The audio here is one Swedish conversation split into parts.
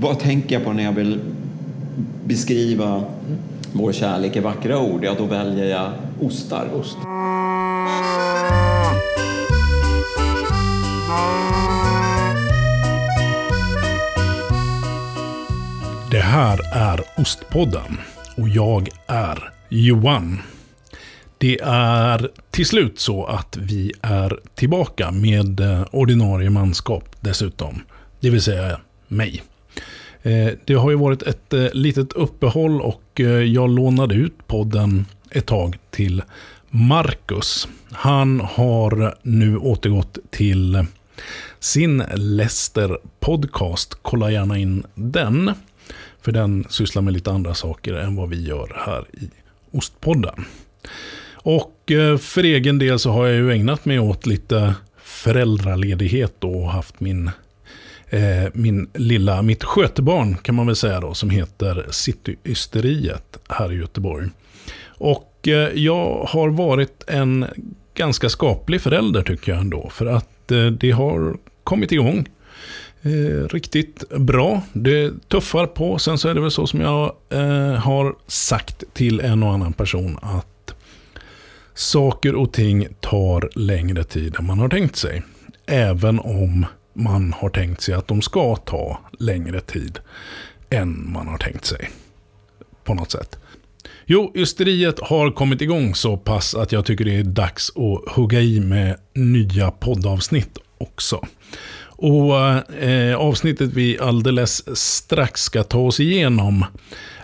vad tänker jag på när jag vill beskriva vår kärlek i vackra ord? Ja, då väljer jag ostar. Ost. Det här är Ostpodden och jag är Johan. Det är till slut så att vi är tillbaka med eh, ordinarie manskap dessutom. Det vill säga mig. Eh, det har ju varit ett eh, litet uppehåll och eh, jag lånade ut podden ett tag till Marcus. Han har nu återgått till sin Lester podcast. Kolla gärna in den. För den sysslar med lite andra saker än vad vi gör här i Ostpodden. Och för egen del så har jag ju ägnat mig åt lite föräldraledighet och haft min, eh, min lilla, mitt skötebarn kan man väl säga då, som heter Cityysteriet här i Göteborg. Och eh, jag har varit en ganska skaplig förälder tycker jag ändå, för att eh, det har kommit igång. Eh, riktigt bra. Det tuffar på. Sen så är det väl så som jag eh, har sagt till en och annan person att Saker och ting tar längre tid än man har tänkt sig. Även om man har tänkt sig att de ska ta längre tid än man har tänkt sig. På något sätt. Jo, ysteriet har kommit igång så pass att jag tycker det är dags att hugga i med nya poddavsnitt också. Och eh, avsnittet vi alldeles strax ska ta oss igenom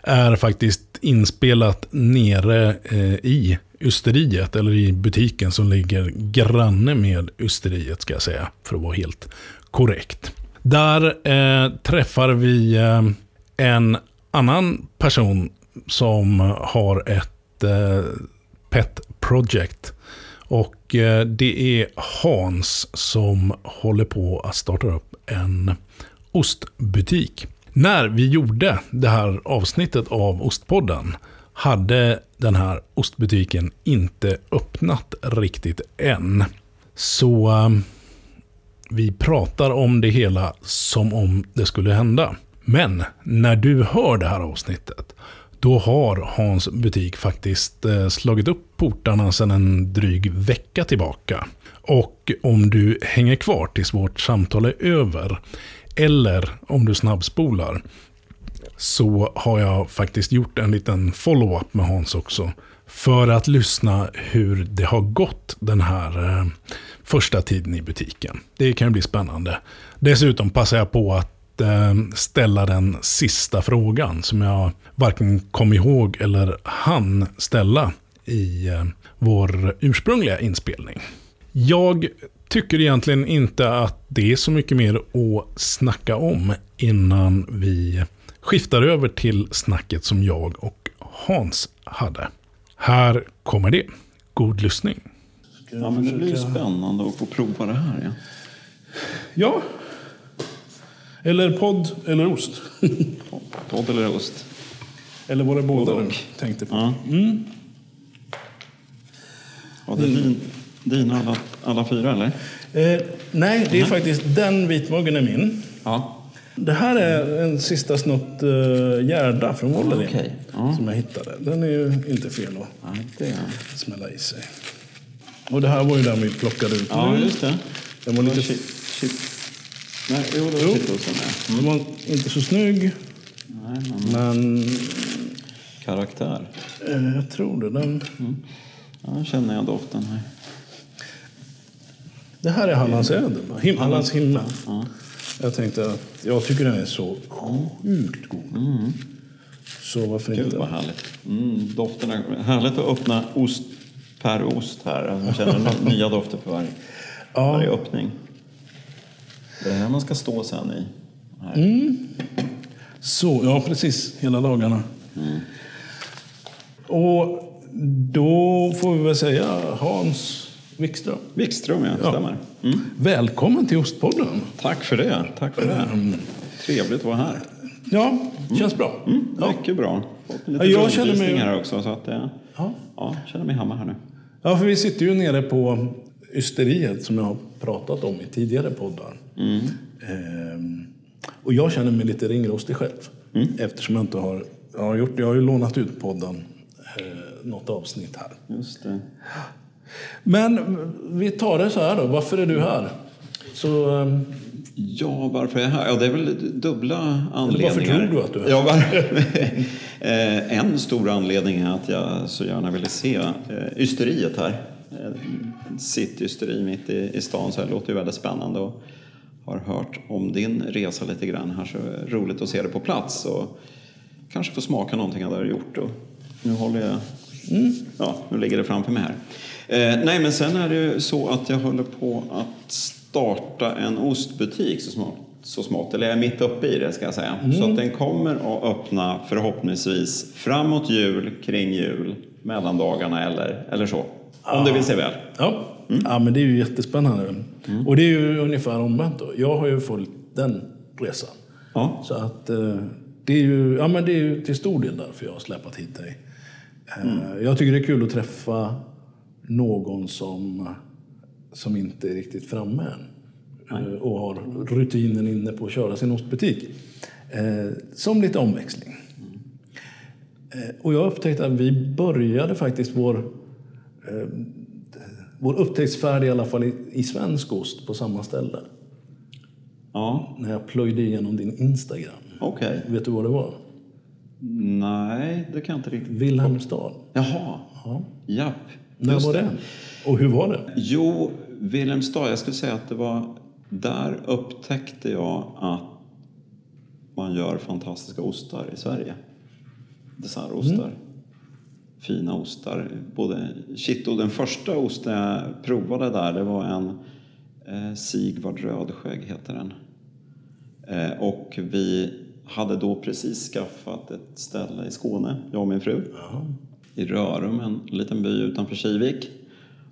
är faktiskt inspelat nere eh, i ysteriet, eller i butiken som ligger granne med ysteriet ska jag säga, för att vara helt korrekt. Där eh, träffar vi eh, en annan person som har ett eh, pet project. Och eh, det är Hans som håller på att starta upp en ostbutik. När vi gjorde det här avsnittet av Ostpodden hade den här ostbutiken inte öppnat riktigt än. Så eh, vi pratar om det hela som om det skulle hända. Men när du hör det här avsnittet, då har Hans butik faktiskt eh, slagit upp portarna sedan en dryg vecka tillbaka. Och om du hänger kvar tills vårt samtal är över, eller om du snabbspolar, så har jag faktiskt gjort en liten follow-up med Hans också. För att lyssna hur det har gått den här eh, första tiden i butiken. Det kan bli spännande. Dessutom passar jag på att eh, ställa den sista frågan som jag varken kom ihåg eller hann ställa i eh, vår ursprungliga inspelning. Jag tycker egentligen inte att det är så mycket mer att snacka om innan vi skiftar över till snacket som jag och Hans hade. Här kommer det. God lyssning. Ja, men det blir spännande att få prova det här. Ja. ja. Eller podd eller ost. podd eller ost. Eller var det båda du tänkte på? Ja. Mm. Var det din, dina alla, alla fyra eller? Eh, nej, det är faktiskt den vitmuggen är min. Ja. Det här är en sista snutt uh, Gärda från Wollerin okay. ja. som jag hittade. Den är ju inte fel att ja, det är. smälla i sig. Och det här var ju den vi plockade ut Ja, nu. just det. Den var lite... Chip, chip. Nej, jo, det var chiplosen. Mm. Den var inte så snygg. Nej, men... men... Karaktär. Eh, jag tror det. Den... Mm. Ja, känner jag doften här. Det här är Hallands ädel. Him Hallands himmel. Ja. Jag tänkte att jag tycker den är så sjukt god. Mm. Så varför Gud, inte? vad härligt. Mm, dofterna. Härligt att öppna ost per ost här. Man känner nya dofter för varje, Ja. varje öppning. Det är det här man ska stå sen i. Mm. Så, ja precis. Hela dagarna. Mm. Och då får vi väl säga Hans Wikström. Wikström, ja. Ja. Stämmer. Mm. Välkommen till Ostpodden. Tack för det. Tack för det. Mm. Trevligt att vara här. Ja, känns bra. Mm, Ja. Mycket bra. Fått lite Ja, jag känner mig- här också. Så att, Ja. ja, känner mig hemma här nu. Ja, för vi sitter ju nere på Ysteriet som jag har pratat om i tidigare poddar. Mm. Ehm, Och jag känner mig lite ringrostig själv. Eftersom jag inte har... Jag har, gjort, jag har ju lånat ut podden eh, något avsnitt här. Just det. Men vi tar det så här då. Varför är du här? Så, eh, Ja, varför är jag här? Ja, det är väl dubbla anledningar. varför tror du att du är? Ja, var... Eh, en stor anledning är att jag så gärna ville se eh, ysteriet här. Eh, City-ysteri mitt i, i stan, så det låter ju väldigt spännande. Och har hört om din resa lite grann här, så är det roligt att se det på plats. Och kanske få smaka någonting jag har gjort. Och nu håller jag... Ja, nu ligger det framför mig här. Eh, nej, men sen är det ju så att jag håller på att starta en ostbutik så smått. Så smått, eller jag är mitt uppe i det ska jag säga. Så att den kommer att öppna förhoppningsvis framåt jul, kring jul, mellandagarna eller, eller så. Om det vill sig väl. ja. ja, men det är ju jättespännande. Och det är ju ungefär omvänt då. Jag har ju följt den resan. Ja. Så att eh, det är ju, ja men det är ju till stor del därför jag har släpat hit dig. Eh, Jag tycker det är kul att träffa någon som, som inte är riktigt framme än. Eh, Och har rutinen inne på att köra sin ostbutik. Eh, Som lite omväxling. Eh, Och jag upptäckte att vi började faktiskt vår, vår upptäcktsfärd i alla fall i, i svensk ost på samma ställe. Ja, När jag plöjde igenom din Instagram. okej. Vet du vad det var? Nej, det kan jag inte riktigt. Wilhelmstad. Jaha, Ja. japp. När var det? Och hur var det? Jo, Wilhelmstad, jag skulle säga att det var... Där upptäckte jag att man gör fantastiska ostar i Sverige. Dessertostar. Fina ostar. Både Kitto, den första osten jag provade där, det var en eh, Sigvard Rödskägg heter den. Eh, och vi hade då precis skaffat ett ställe i Skåne, jag och min fru i Rörum, en liten by utanför Kivik.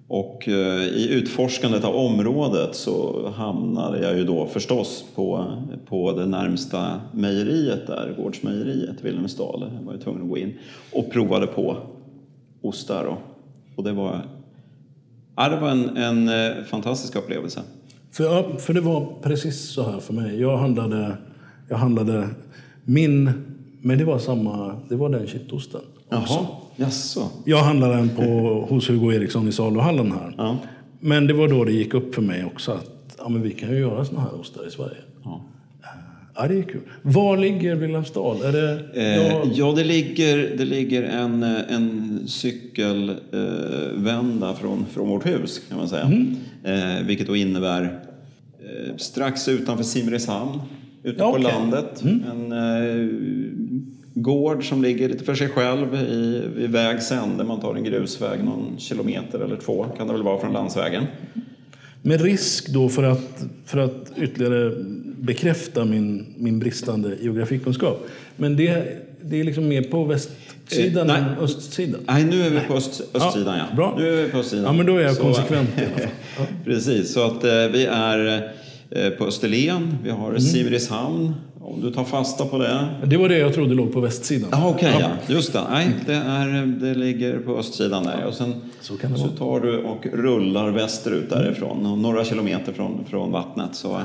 Och eh, i utforskandet av området så hamnade jag ju då förstås på, på det närmsta mejeriet där, Gårdsmejeriet, Wilhelmsdal. Jag var ju tvungen att gå in och provade på ostar. Och, och det var, ja, det var en, en eh, fantastisk upplevelse. För, för det var precis så här för mig. Jag handlade, jag handlade min, men det var samma, det var den kittosten. Jaha, jaså? Jag handlade den på, hos Hugo Eriksson i saluhallen här. Ja. Men det var då det gick upp för mig också att ja, men vi kan ju göra såna här ostar i Sverige. Ja. Ja, det är kul. Var ligger Wilhelmsdal? Är det, Eh, ja, det ligger, det ligger en, eh, en cykelvända eh, från, från vårt hus kan man säga. Eh, vilket då innebär eh, strax utanför Simrishamn, ute Ja, på okej. landet. En eh, gård som ligger lite för sig själv i, i vägs ände. Man tar en grusväg någon kilometer eller två kan det väl vara från landsvägen. Med risk då för att, för att ytterligare bekräfta min, min bristande geografikunskap. Men det, det är liksom mer på västsidan Eh, än östsidan. Nej, nu är vi på öst, östsidan ja. bra. Nu är vi på östsidan. Ja, men då är jag Så- konsekvent i alla fall. Ja. Precis, så att eh, vi är eh, på Österlen, vi Mm. har Simrishamn, om du tar fasta på det. Det var det jag trodde låg på västsidan. Ja, okej, ja. Just det. Nej, det, är, det ligger på östsidan där. Och sen Så kan det så tar du och rullar västerut därifrån, och några kilometer från, från vattnet. Så,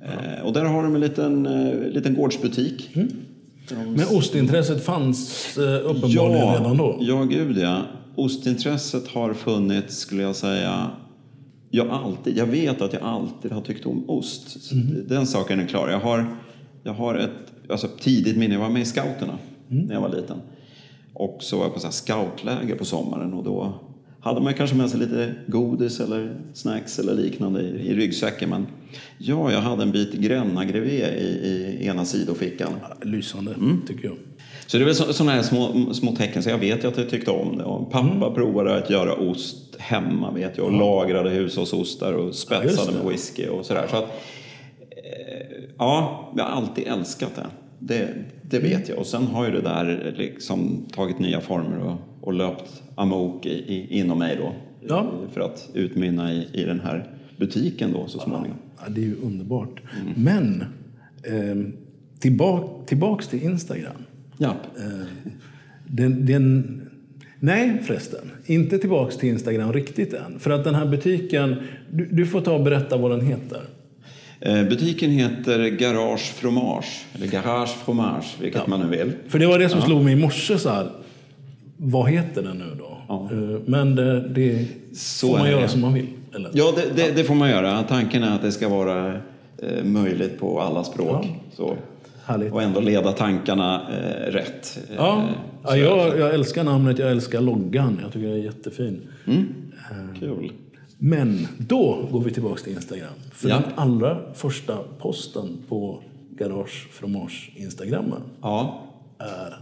eh, och där har de en liten, eh, liten gårdsbutik. Mm. Men ostintresset fanns eh, uppenbarligen redan då? Ja, gud ja. Ostintresset har funnits, skulle jag säga, jag, alltid, jag vet att jag alltid har tyckt om ost. Mhm. Den saken är klar. Jag har, jag har ett alltså, tidigt minne, jag var med i scouterna Mm. när jag var liten. Och så var jag på så här scoutläger på sommaren och då hade man kanske med sig lite godis eller snacks eller liknande i, i ryggsäcken. Men ja, jag hade en bit Gränna Grevé i, i ena sidofickan. Lysande, Mm. tycker jag. Så det är väl sådana här små, små tecken, så jag vet ju att jag tyckte om det. Och pappa Mm. provade att göra ost hemma, vet jag, och lagrade hushållsostar och Ja, spetsade det. med whisky och sådär. Så att, eh, ja, jag har alltid älskat det. Det, det Mm. vet jag. Och sen har ju det där liksom tagit nya former och, och löpt amok i, i, inom mig då. Ja. För att utmynna i, i den här butiken då så småningom. Ja, det är ju underbart. Men eh, tillbaka, tillbaks till Instagram. Ja. Eh, den, den, nej förresten, inte tillbaks till Instagram riktigt än. För att den här butiken, du, du får ta och berätta vad den heter. Eh, Butiken heter Garage Fromage, eller Garage Fromage, vilket man nu vill. För det var det som slog mig i morse så här. Vad heter den nu då? Eh, Men det, det får man göra det. som man vill. Eller? Ja, det, det, får man göra. Tanken är att det ska vara eh, möjligt på alla språk. Så. Härligt. Och ändå leda tankarna eh, rätt. Ja, ja jag, jag älskar namnet, jag älskar loggan. Jag tycker det är jättefin. Kul. Men då går vi tillbaka till Instagram. För Ja. den allra första posten på Garage Fromage Instagrammen Ja, är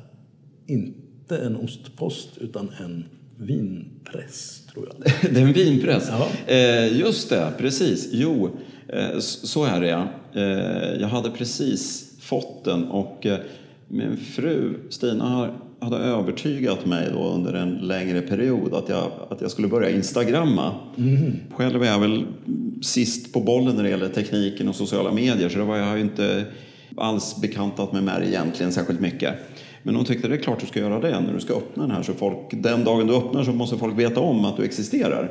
inte en ostpost utan en vinpress, tror jag. det är en vinpress. Ja. Eh, just det, precis. Jo, eh, så är det ja. Eh, jag hade precis fått den och eh, min fru Stina har, hade övertygat mig då under en längre period att jag, att jag skulle börja instagramma. Själv är jag väl sist på bollen när det gäller tekniken och sociala medier så det var jag ju inte alls bekantat med mig egentligen särskilt mycket. Men hon tyckte det är klart du ska göra det när du ska öppna den här. Så folk, den dagen du öppnar så måste folk veta om att du existerar.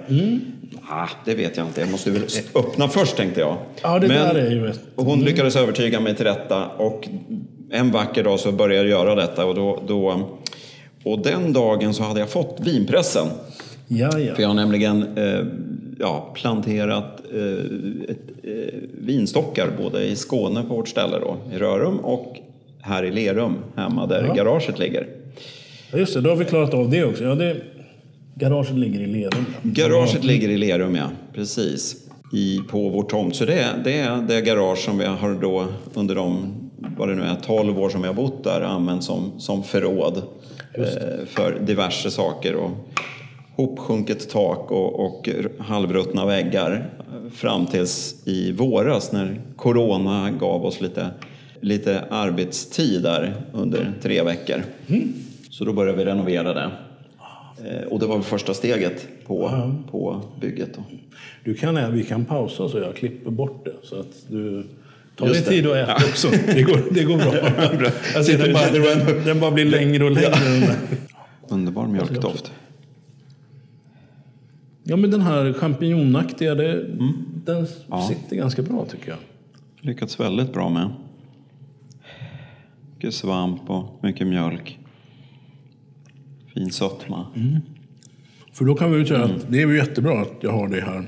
Ah, det vet jag inte. Jag måste väl öppna först tänkte jag. Ja, det där är ju ett- Hon lyckades övertyga mig till detta och en vacker dag så började jag göra detta. Och, då, då, och den dagen så hade jag fått vinpressen. Ja, För ja. jag har nämligen eh, ja, planterat eh, ett, eh, vinstockar både i Skåne på vårt ställe då, i Rörum och här i Lerum hemma där Ja. garaget ligger. Ja, Just det, då har vi klarat av det också. Ja, det, garaget ligger i Lerum. ja. Garaget ligger i Lerum, ja. Precis. I, på vår tomt. Så det, är- det är det garage som vi har då under de, vad det nu är, 12 år som har bott där använt som, som förråd eh, för diverse saker. Och hopsjunket tak och, och halvruttna väggar eh, fram tills i våras när Corona gav oss lite, lite arbetstid där under tre veckor. Så då började vi renovera det. Eh, Och det var första steget på, på bygget. Då. Du kan, vi kan pausa så jag klipper bort det. Så att du tar dig Just tid att äta också. Det går, det går bra. Jag ser, den, bara, den bara blir längre och längre. Underbar mjölkdoft. Ja, men den här champinjonaktiga, det, Mm. den sitter ganska bra tycker jag. Lyckats väldigt bra med. Mycket svamp och mycket mjölk. Fin sötma. För då kan vi ju säga att det är ju jättebra att jag har det här.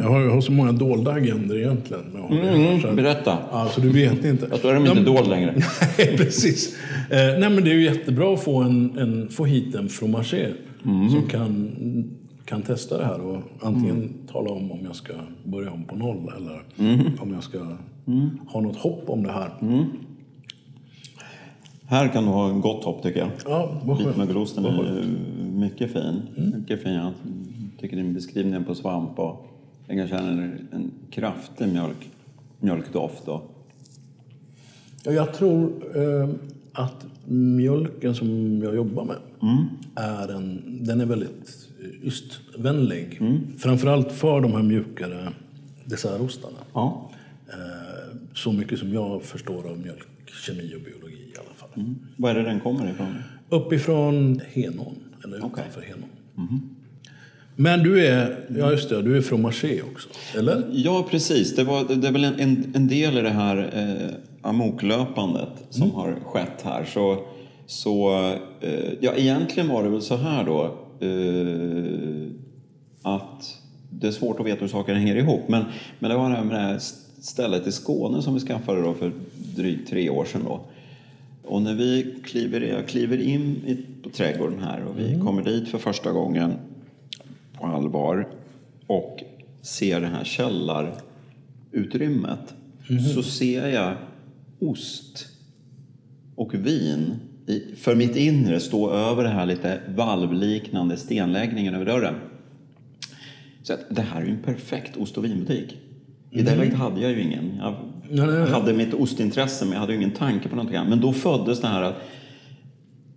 Jag, har, jag har så många dolda agender egentligen. jag här, så att- Berätta. Ja, så du vet inte. Då är de inte dold längre. Nej, precis. Eh, nej, men det är ju jättebra att få, en, en, få hit en fromager som kan, kan testa det här och antingen tala om om jag ska börja om på noll eller om jag ska ha något hopp om det här. Här kan du ha en gott hopp tycker jag. Ja, vad skönt. Vitmögelosten är ju mycket fin. Mycket fin. Jag tycker din beskrivning på svamp och jag kan känna en, kraftig mjölk, mjölkdoft. Då. Ja, jag tror eh, att mjölken som jag jobbar med är, en, den är väldigt eh, ystvänlig. Framförallt för de här mjukare dessertostarna. Ja. Eh, så mycket som jag förstår av mjölkkemi och biologi i alla fall. Var är det den kommer ifrån? Uppifrån Henån, eller utanför. Henån. Men du är, ja just det, du är fromager också, eller? Ja, precis. Det, var, det är väl en, en, del i det här eh, amoklöpandet som har skett här. Så, så eh, ja, egentligen var det väl så här då eh, att det är svårt att veta hur saker hänger ihop. Men, men det var det här med det här stället i Skåne som vi skaffade då för drygt tre år sedan. Då. Och när vi kliver, jag kliver in på trädgården här och vi kommer dit för första gången på allvar och ser det här källarutrymmet så ser jag ost och vin i, för mitt inre stå över det här lite valvliknande stenläggningen över dörren. Så att det här är ju en perfekt ost och vinbutik. I det läget hade jag ju ingen. Jag hade mitt ostintresse men jag hade ju ingen tanke på någonting annat. Men då föddes det här att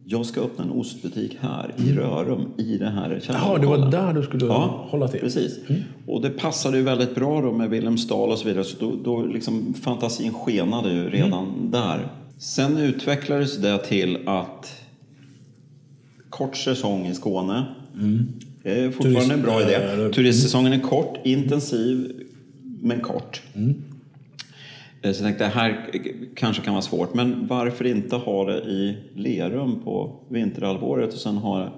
jag ska öppna en ostbutik här i Rörum i det här Jaha, det var där du skulle Ja, hålla till? precis. Och det passade ju väldigt bra då med Wilhelmsdal och så vidare. Så då, då liksom fantasin skenade ju redan där. Sen utvecklades det till att kort säsong i Skåne. Det är fortfarande en bra Turist- idé. Turistsäsongen är kort, intensiv, men kort. Eh, Så jag tänkte, det här kanske kan vara svårt, men varför inte ha det i Lerum på vinterhalvåret och sen ha,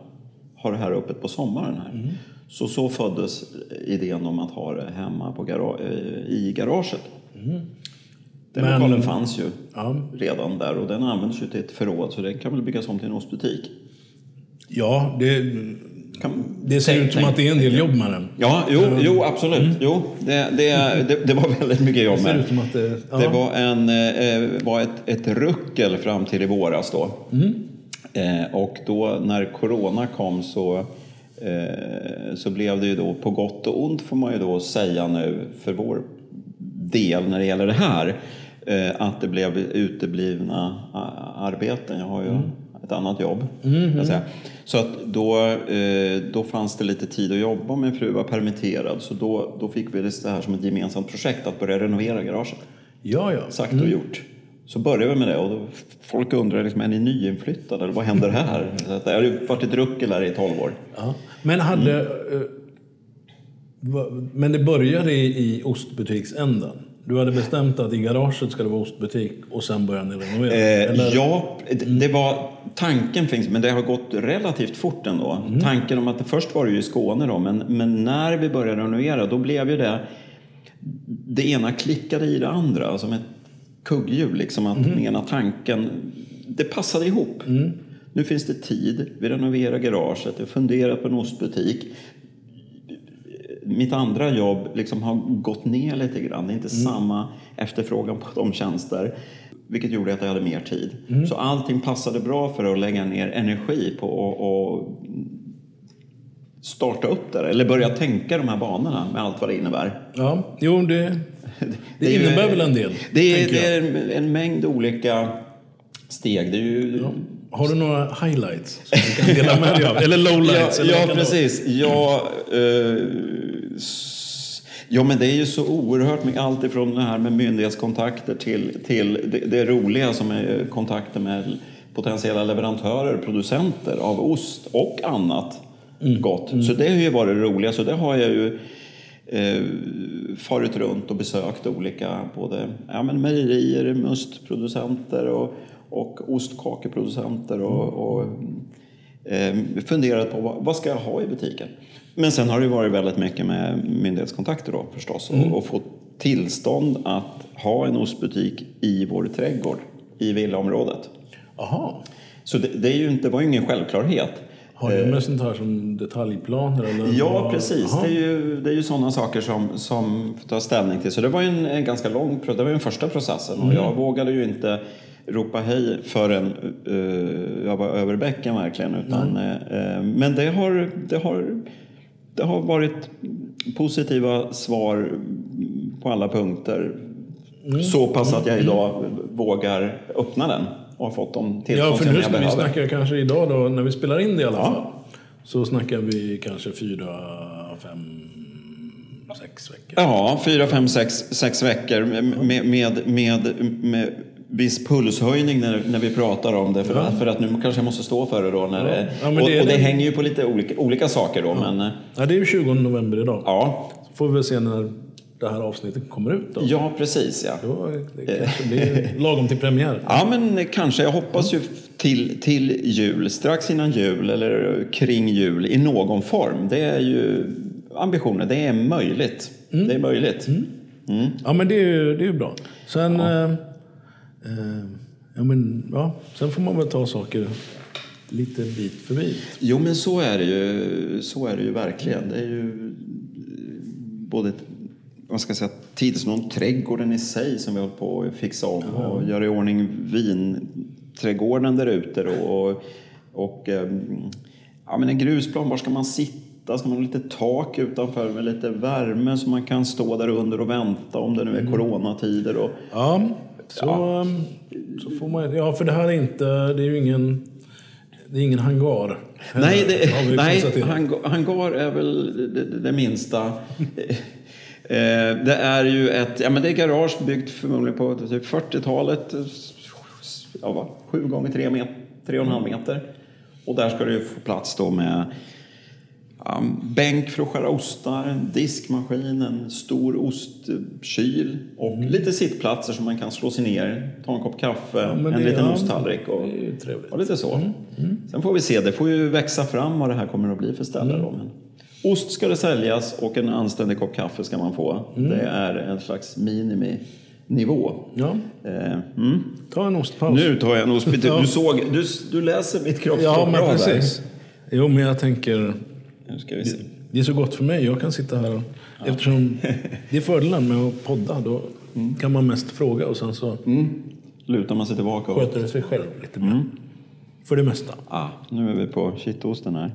ha det här öppet på sommaren här? Mm. Så så föddes idén om att ha det hemma på gara- eh, i garaget. Den Mm. Men- lokalen fanns ju Ja. redan där och den används ju till ett förråd så den kan väl byggas om till en ostbutik. Ja, det, Kan, det ser ut som att det är en del jobb med den. Ja, jo, jo absolut. Jo, det, det, det, det var väldigt mycket jobb med att det... Ja. Det var, en, eh, var ett, ett ruckel fram till i våras då. Eh, och då när corona kom så, eh, så blev det ju då på gott och ont får man ju då säga nu för vår del när det gäller det här. Eh, att det blev uteblivna arbeten. Jag har ju ett annat jobb. jag säga. Så att då, eh, då fanns det lite tid att jobba. Min fru var permitterad så då, då fick vi det här som ett gemensamt projekt att börja renovera garaget ja, ja. sagt och gjort. Så började vi med det och då, folk undrar liksom, är ni nyinflyttade eller vad händer här? Så att Det har varit ett ruckel här i 12 år. ja. Men hade... eh, va- Men det började i, i ostbutiksänden? Du hade bestämt att i garaget ska det vara ostbutik och sen började ni renovera? Eh, ja, det, var, tanken finns, men det har gått relativt fort ändå. Tanken om att det först var det ju i Skåne då, men, men när vi började renovera då blev ju det, det ena klickade i det andra som ett kugghjul. Liksom, att den ena tanken, det passade ihop. Nu finns det tid, vi renoverar garaget, vi funderar på en ostbutik. Mitt andra jobb liksom har gått ner lite grann. Det är inte samma efterfrågan på de tjänster. Vilket gjorde att jag hade mer tid. Så allting passade bra för att lägga ner energi på att och starta upp det. Eller börja tänka de här banorna med allt vad det innebär. Ja, jo det, det, Det är innebär väl en del. Det är, jag. det är en mängd olika steg. Det är ju... Har du några highlights som du kan dela med dig av? Eller Ja, lowlights? eller ja kan det precis. Ja, eh, ja, men det är ju så oerhört mycket. Allt ifrån det här med myndighetskontakter till, till det, det roliga som är kontakter med potentiella leverantörer, producenter av ost och annat gott. Så det har ju varit det roliga. Så det har jag ju eh, farit runt och besökt olika både ja, men mejerier, mustproducenter och, och ostkakeproducenter och, och eh, funderat på vad, vad ska jag ha i butiken. Men sen har det varit väldigt mycket med myndighetskontakter då förstås och, och fått tillstånd att ha en ostbutik i vår trädgård i villaområdet. Jaha. Så det, det är ju inte, var ju ingen självklart. Har du med sånt här som detaljplaner? Eller Ja, vad? precis. Jaha. Det är ju, det är ju sådana saker som, som får ta ställning till. Så det var ju en, en ganska lång pro- det var ju den första processen. Och jag vågade ju inte ropa hej förrän uh, jag var över bäcken verkligen. Utan, eh, men det har, det, har, det har varit positiva svar på alla punkter. Så pass att jag idag vågar öppna den och har fått de tillstånd Ja, för nu jag ska vi snacka kanske idag då, när vi spelar in det i alla fall. Så snackar vi kanske fyra, fem, sex veckor. Ja, fyra, fem, sex, sex veckor med, med, med, med viss pulshöjning när, när vi pratar om det. För, Ja. att, för att nu kanske jag måste stå för det då. När det, Ja, och, det och det hänger ju på lite olika, olika saker då. Men eh, Ja, det är ju 20 november idag. ja, Så får vi väl se när det här avsnittet kommer ut då. ja precis ja. Då det kanske blir lagom till premiär. Ja, men kanske. Jag hoppas ju till, till jul, strax innan jul eller kring jul i någon form. Det är ju ambitionen. Det är möjligt. Det är möjligt. Mm. Ja, men det är ju, det är bra. Sen, eh, ja, men, ja, sen får man väl ta saker lite bit för bit. Jo, men så är det ju. Så är det ju verkligen. Det är ju både vad ska jag säga, tidsnån trädgården i sig som vi håller på att fixa om och göra i ordning vinträdgården där ute. Och, och ehm, ja, men en grusplan, var ska man sitta? Ska man ha lite tak utanför med lite värme så man kan stå där under och vänta om det nu är coronatider? Och, Ja, så, ehm, så får man Ja, för det här är inte... Det är ju ingen... Det är ingen hangar. Nej, det, nej hangar är väl det, det, minsta. Eh, det är ju ett ja, men det är garage byggt förmodligen på typ 40-talet. Ja, va, sju gånger tre, met, tre och en halv meter. Och där ska det ju få plats då med ja, bänk för att skära ostar, en diskmaskin, en stor ostkyl och Mm. lite sittplatser som man kan slå sig ner, ta en kopp kaffe, men en liten ja, osttallrik och. Mm. och lite så. Sen får vi se, det får ju växa fram vad det här kommer att bli för ställe. Mm. Då. Men ost ska det säljas och en anständig kopp kaffe ska man få. Mm. Det är en slags miniminivå. Ja, Eh, mm. ta en ostpaus. Nu tar jag en. Ja. Du, såg, du, du läser mitt kroppsspråk ja, men precis. där. Jo, men jag tänker... Nu ska vi se. Det är så gott för mig. Jag kan sitta här och, Eftersom det är fördelen med att podda. Då kan man mest fråga och sen så Mm. Lutar man sig tillbaka och... sköter det sig själv lite mer. För det mesta. Ah, nu är vi på kittosten här.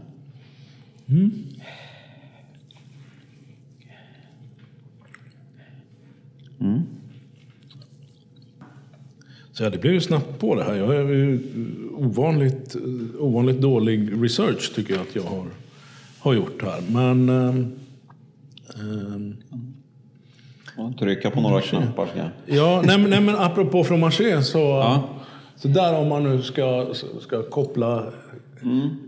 Så ja, det blir ju snabbt på det här. Jag är ovanligt, ovanligt dålig research tycker jag att jag har, har gjort här. Men... ehm, Och trycka på några knappar ska jag. ja, nej, men- nej, men apropå fromager så... Ja. Så där om man nu ska, ska koppla,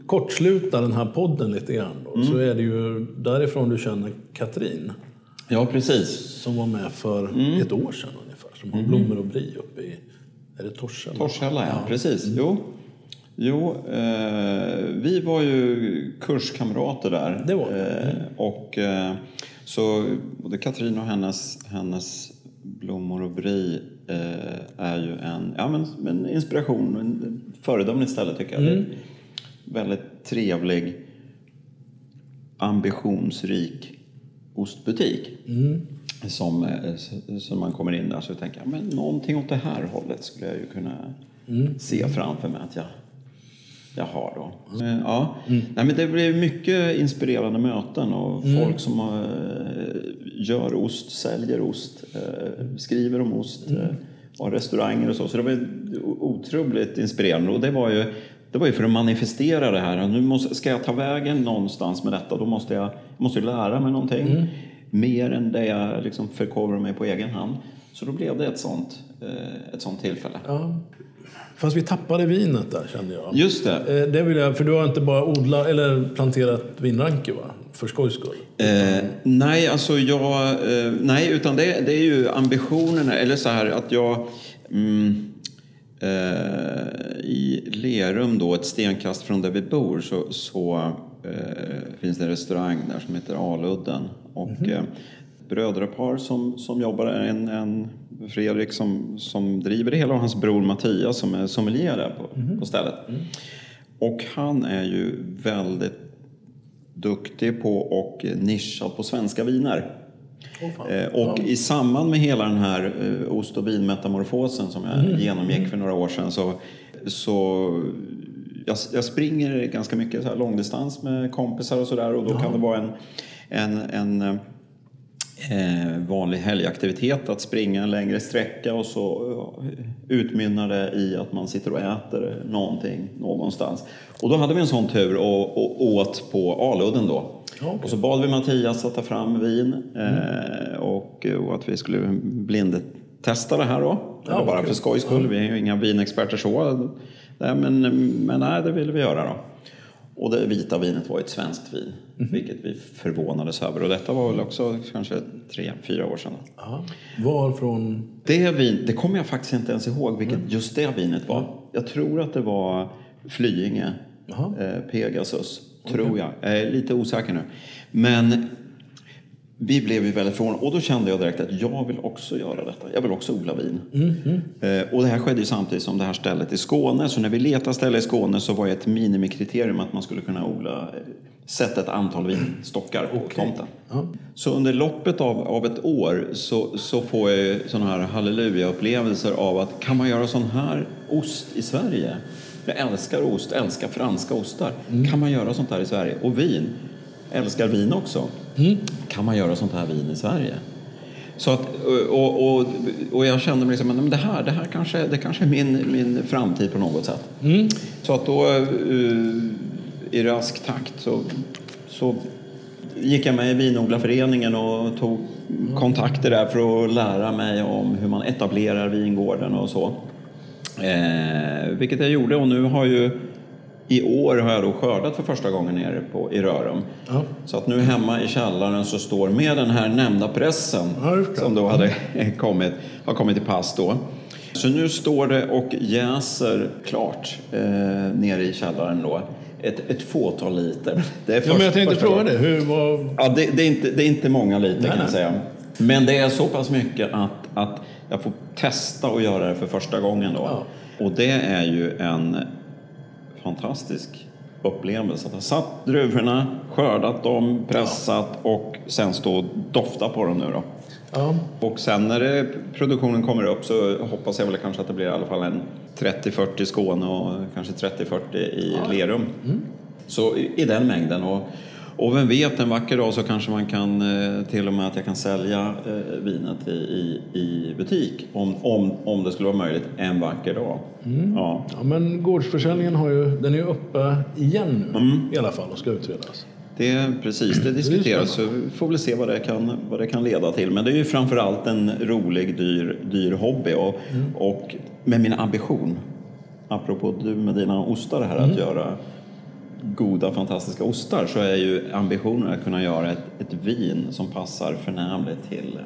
kortsluta den här podden lite grann. Då, Så är det ju därifrån du känner Katrin. Ja, precis. Som var med för ett år sedan ungefär. Som har blommor och bri uppe i, är det Torshälla? Torshälla, ja. Precis. Jo, jo eh, vi var ju kurskamrater där. Det var. Eh, och eh, så både Katrin och hennes, hennes blommor och bri eh, är ju en, ja, men, en inspiration, en föredömligt ställe tycker jag. En väldigt trevlig, ambitionsrik ostbutik. Som, eh, som man kommer in där så tänker jag, men någonting åt det här hållet skulle jag ju kunna se framför mig att jag, jag har då. Eh, Ja. Nej, men det blev mycket inspirerande möten och folk som eh, gör ost, säljer ost, eh, skriver om ost, eh, har restauranger och så. Så det var otroligt inspirerande och det var ju det var ju för att manifestera det här. Nu måste, ska jag ta vägen någonstans med detta, då måste jag, måste lära mig någonting. Mer än det jag liksom förkovrar mig på egen hand. Så då blev det ett sånt, eh, ett sånt tillfälle. Ja. Fast vi tappade vinet där kände jag. Just det. Eh, Det vill jag, för du har inte bara odlat eller planterat vinranke va? För skojs skull. Eh, nej, alltså jag... Eh, nej, utan det, det är ju ambitionerna. Eller så här att jag... Mm, eh, I Lerum då, ett stenkast från där vi bor, så, så eh, finns det en restaurang där som heter Aludden. Och eh, brödrapar som, som jobbar där, en, en Fredrik som, som driver det hela och hans bror Mattias som är sommelier där på, på stället. Och han är ju väldigt duktig på och nischad på svenska viner. Eh, och i samband med hela den här eh, ost och vinmetamorfosen som jag genomgick för några år sedan så, så jag, jag springer ganska mycket så här långdistans med kompisar och sådär och då kan det vara en, en, en eh, vanlig helgaktivitet att springa en längre sträcka och så utmynnar det i att man sitter och äter någonting någonstans. Och då hade vi en sån tur och, och åt på Aludden då. Okej. Och så bad vi Mattias att ta fram vin eh, och, och att vi skulle blindtesta det här då. Ja, bara kul. för skojs skull, vi är ju inga vinexperter så. Nej, men, men nej, det ville vi göra då. Och det vita vinet var ett svenskt vin, Mhm. vilket vi förvånades över. Och detta var väl också kanske tre, fyra år sedan. Ja. Varifrån? Det, vin, det kommer jag faktiskt inte ens ihåg vilket just det vinet var. Jag tror att det var Flyinge, eh, Pegasus, tror jag. Jag är lite osäker nu. Men vi blev ju väldigt förvånade och då kände jag direkt att jag vill också göra detta. Jag vill också odla vin. Eh, och det här skedde ju samtidigt som det här stället i Skåne. Så när vi letade ställe i Skåne så var ett minimikriterium att man skulle kunna odla, eh, sätta ett antal vinstockar på tomten. Ja. Så under loppet av, av ett år så, så får jag ju sådana här halleluja-upplevelser av att kan man göra sån här ost i Sverige? Jag älskar ost, älskar franska ostar. Kan man göra sånt här i Sverige? Och vin, älskar vin också. Kan man göra sånt här vin i Sverige? Så att, och, och, och jag kände liksom, men det här, det här kanske, det kanske är min, min framtid på något sätt. Så att då eh, i rask takt så, så gick jag med i Vinodlarföreningen och tog kontakter där för att lära mig om hur man etablerar vingården och så. Eh, vilket jag gjorde och nu har ju i år har jag då skördat för första gången nere på, i Rörum. Ja. Så att nu hemma i källaren så står med den här nämnda pressen Ja, som då hade kommit, har kommit i pass då. Så nu står det och jäser klart eh, nere i källaren då. Ett, ett fåtal liter. Det är Ja, först- men jag tänkte fråga det. Hur, vad... Ja, det, det, är inte, det är inte många liter Nej, kan jag säga. Men det är så pass mycket att, att jag får testa att göra det för första gången då. Ja. Och det är ju en fantastisk upplevelse. Att ha satt druvorna, skördat dem, pressat och sen stå och dofta på dem nu då. Ja. Och sen när det, produktionen kommer upp så hoppas jag väl kanske att det blir i alla fall en 30-40 i Skåne och kanske 30-40 i Lerum. Så i, i den mängden. Och, och vem vet, en vacker dag så kanske man kan eh, till och med att jag kan sälja eh, vinet i, i, i butik om, om, om det skulle vara möjligt en vacker dag. Ja. ja, men gårdsförsäljningen har ju, den är ju uppe igen nu Mm. i alla fall och ska utredas. Det är precis, det diskuteras. Så vi får väl se vad det, kan, vad det kan leda till. Men det är ju framför allt en rolig, dyr, dyr hobby. Och, och med min ambition, apropå du med dina ostar här, att göra goda, fantastiska ostar, så är ju ambitionen att kunna göra ett, ett vin som passar förnämligt till,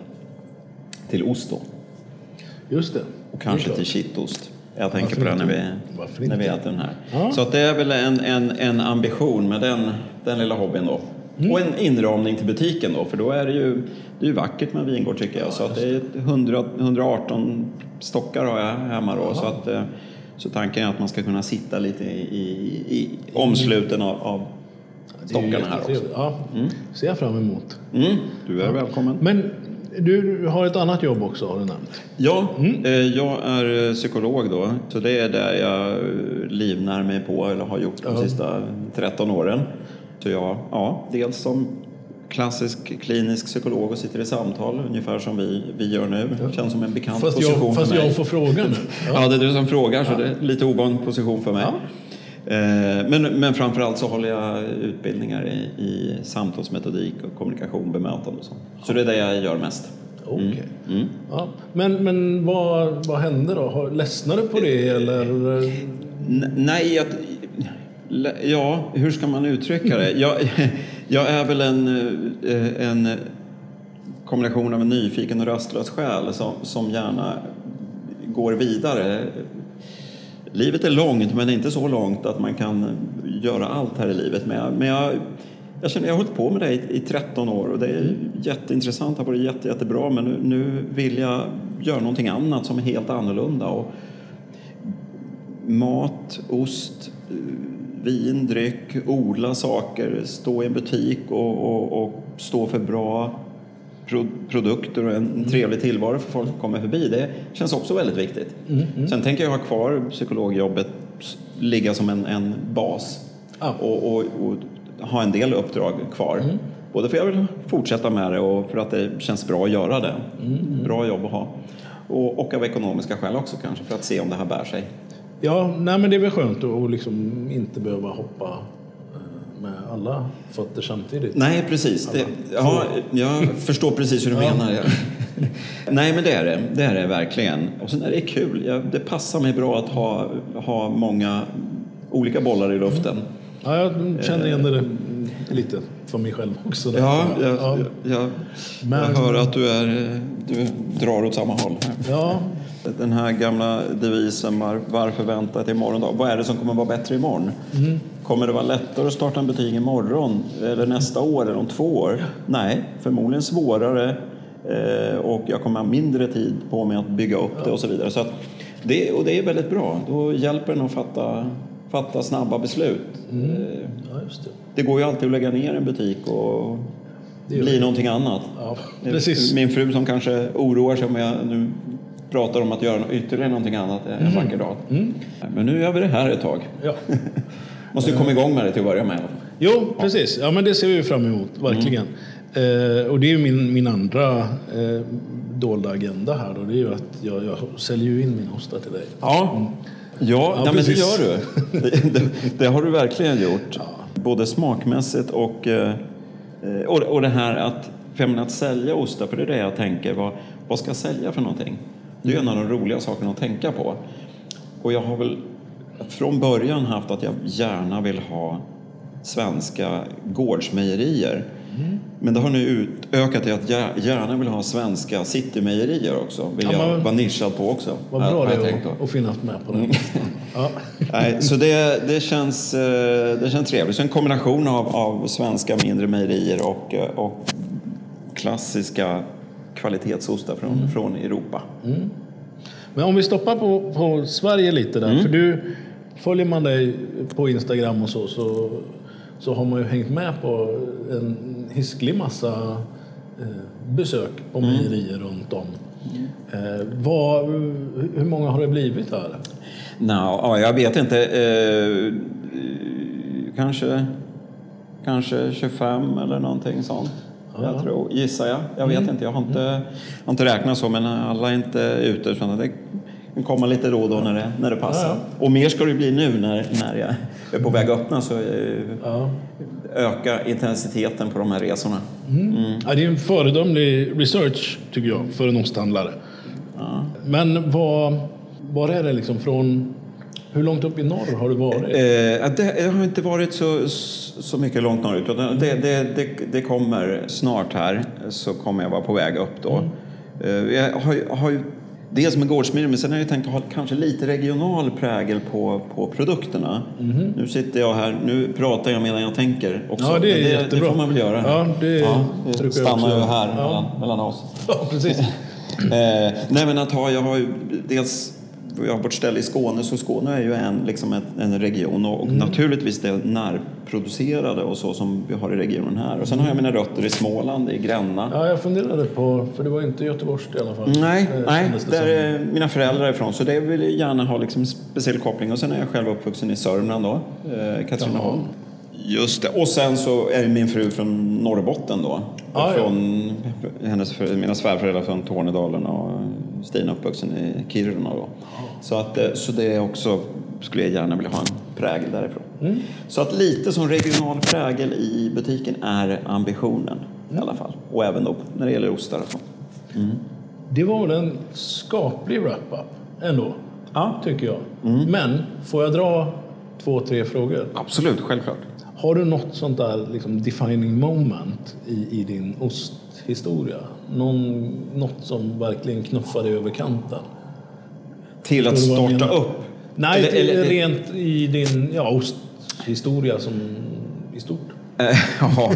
till ost då. Just det. Och kanske Det till kittost. Jag tänker Varför på det när vi, när vi äter den här. Ja. Så att det är väl en, en, en ambition med den, den lilla hobbyn då. Mm. Och en inramning till butiken då, för då är det ju, det är ju vackert med vingård tycker jag. Så att det är ett 100, 118 stockar har jag hemma då. Så, att, eh, så tanken är att man ska kunna sitta lite i, i, i omsluten av, av Det stockarna här också. Ja, ser jag fram emot. Mm, du är välkommen. Men du har ett annat jobb också har du nämnt. Ja, Mm. eh, jag är eh, psykolog då. Så det är där jag eh, livnär mig på, eller har gjort de Ja. sista 13 åren. Så jag, ja, dels som klassisk klinisk psykolog och sitter i samtal, ungefär som vi, vi gör nu. Känns som en bekant Fast, position jag, fast för mig. jag får frågan nu. Ja. det är du som frågar, så det är lite ovan position för mig. Ja. Eh, Men, men framför allt så håller jag utbildningar i, i samtalsmetodik och kommunikation, bemötande och så. Så det är det jag gör mest. Okej. Mm. Ja. Men, men vad, vad hände då? Ledsnade du på det eller? N- Nej, jag, ja, hur ska man uttrycka det? Jag, jag är väl en, eh, en kombination av en nyfiken och rastlös själ som, som gärna går vidare. Livet är långt, men inte så långt att man kan göra allt här i livet. Men jag, men jag, jag känner jag har hållit på med det i, i 13 år och det är jätteintressant, det har varit jätte, jättebra, men nu, nu vill jag göra någonting annat som är helt annorlunda. Och, mat, ost, vin, dryck, odla saker, stå i en butik och, och, och stå för bra pro, produkter och en trevlig tillvaro för folk som kommer förbi. Det känns också väldigt viktigt. Sen tänker jag ha kvar psykologjobbet, ligga som en, en bas Ja. och, och, och ha en del uppdrag kvar. Både för att jag vill fortsätta med det och för att det känns bra att göra det. Bra jobb att ha. Och, och av ekonomiska skäl också kanske, för att se om det här bär sig. Ja, nej, men det är väl skönt att liksom inte behöva hoppa eh, med alla fötter samtidigt. Nej, precis. Det, ja, jag förstår precis hur du menar. Ja. Nej, men det är det. Det är det verkligen. Och sen är det kul. Det passar mig bra att ha, ha många olika bollar i luften. Ja, jag känner igen det mm, lite för mig själv också. Ja, jag, ja. jag, jag, Men- jag hör att du, är, du drar åt samma håll. ja. Den här gamla devisen var, varför vänta till morgondag? Vad är det som kommer vara bättre imorgon? Kommer det vara lättare att starta en butik imorgon eller nästa år eller om två år? Nej, förmodligen svårare eh, och jag kommer ha mindre tid på mig att bygga upp det och så vidare. Så det, och det är väldigt bra. Då hjälper den att fatta, fatta snabba beslut. Eh, ja, det. Det går ju alltid att lägga ner en butik och bli det. någonting annat. Ja, precis. Min fru som kanske oroar sig om jag nu pratar om att göra ytterligare någonting annat en Mm. vacker dag. Men nu gör vi det här ett tag. Ja. Måste komma igång med det till att börja med. Jo, precis. Ja, men det ser vi fram emot, verkligen. Mm. Eh, och det är ju min, min andra eh, dolda agenda här då. Det är ju att jag, jag säljer in mina ostar till dig. Ja, ja, ja, men det gör du. Det, det, det har du verkligen gjort. Både smakmässigt och, eh, och, och det här att, för menar, att sälja ostar, för det är det jag tänker. Vad, vad ska jag sälja för någonting? Det är en av de roliga sakerna att tänka på. Och jag har väl från början haft att jag gärna vill ha svenska gårdsmejerier. Men det har nu utökat till att jag gärna vill ha svenska citymejerier också. Vill Ja, jag vara nischad på också. Vad bra det är att, finnas med på den listan. Ja. Nej, så det, det, känns, eh, det känns trevligt. Så en kombination av, av svenska mindre mejerier och, eh, och klassiska kvalitetsostar från, Mm. från Europa. Men om vi stoppar på, på Sverige lite där. För du, följer man dig på Instagram och så, så, så har man ju hängt med på en hisklig massa eh, besök på mejerier runt om. Eh, vad, hur många har det blivit här? No, ja, jag vet inte. Eh, kanske, kanske 25 eller någonting sånt. Jag tror, gissar jag. Jag vet inte. Jag har inte, jag har inte räknat så, men alla är inte ute. Utan det kan komma lite då och då när det, när det passar. Och mer ska det bli nu när, när jag är på väg att öppna. Så eh, öka intensiteten på de här resorna. Ja, det är en föredömlig research tycker jag för en osthandlare. Men vad, var är det liksom från... Hur långt upp i norr har du varit? Eh, det, det har inte varit så, så mycket långt norrut. Det, det, det, det kommer snart här, så kommer jag vara på väg upp då. Eh, jag har, har ju dels med gårdsmiljö, men sen har jag tänkt att ha kanske lite regional prägel på, på produkterna. Nu sitter jag här, nu pratar jag medan jag tänker också. Ja, det är det, jättebra. det får man väl göra. Ja, det brukar jag stannar göra. här Ja. mellan, mellan oss. Ja, precis. Eh, nej men att ha, jag har ju dels jag har vårt ställe i Skåne, så Skåne är ju en, liksom ett, en region och, och naturligtvis det närproducerade och så som vi har i regionen här. Och sen har jag mina rötter i Småland, i Gränna. Ja, jag funderade på, för det var inte göteborgskt i alla fall. Nej, Eh, nej det där som. är mina föräldrar ifrån så det vill jag gärna ha liksom speciell koppling. Och sen är jag själv uppvuxen i Sörmland då, eh, Katrineholm. Just det. Och sen så är min fru från Norrbotten då. Ja, ja. från, hennes, för- mina svärföräldrar från Tornedalen och Stina uppvuxen i Kiruna då. Så, att, eh, så det är också, skulle jag gärna vilja ha en prägel därifrån. Mm. Så att lite som regional prägel i butiken är ambitionen i alla fall. Och även då när det gäller ostar och så. Det var väl en skaplig wrap-up ändå, Ja. tycker jag. Mm. Men får jag dra två, tre frågor? Absolut, självklart. Har du något sånt där liksom, defining moment i, i din osthistoria? Någon, något som verkligen knuffade över kanten? Till att starta upp? Nej, Eller- till, eller- rent i din ja, osthistoria som i stort. Eh, Ja,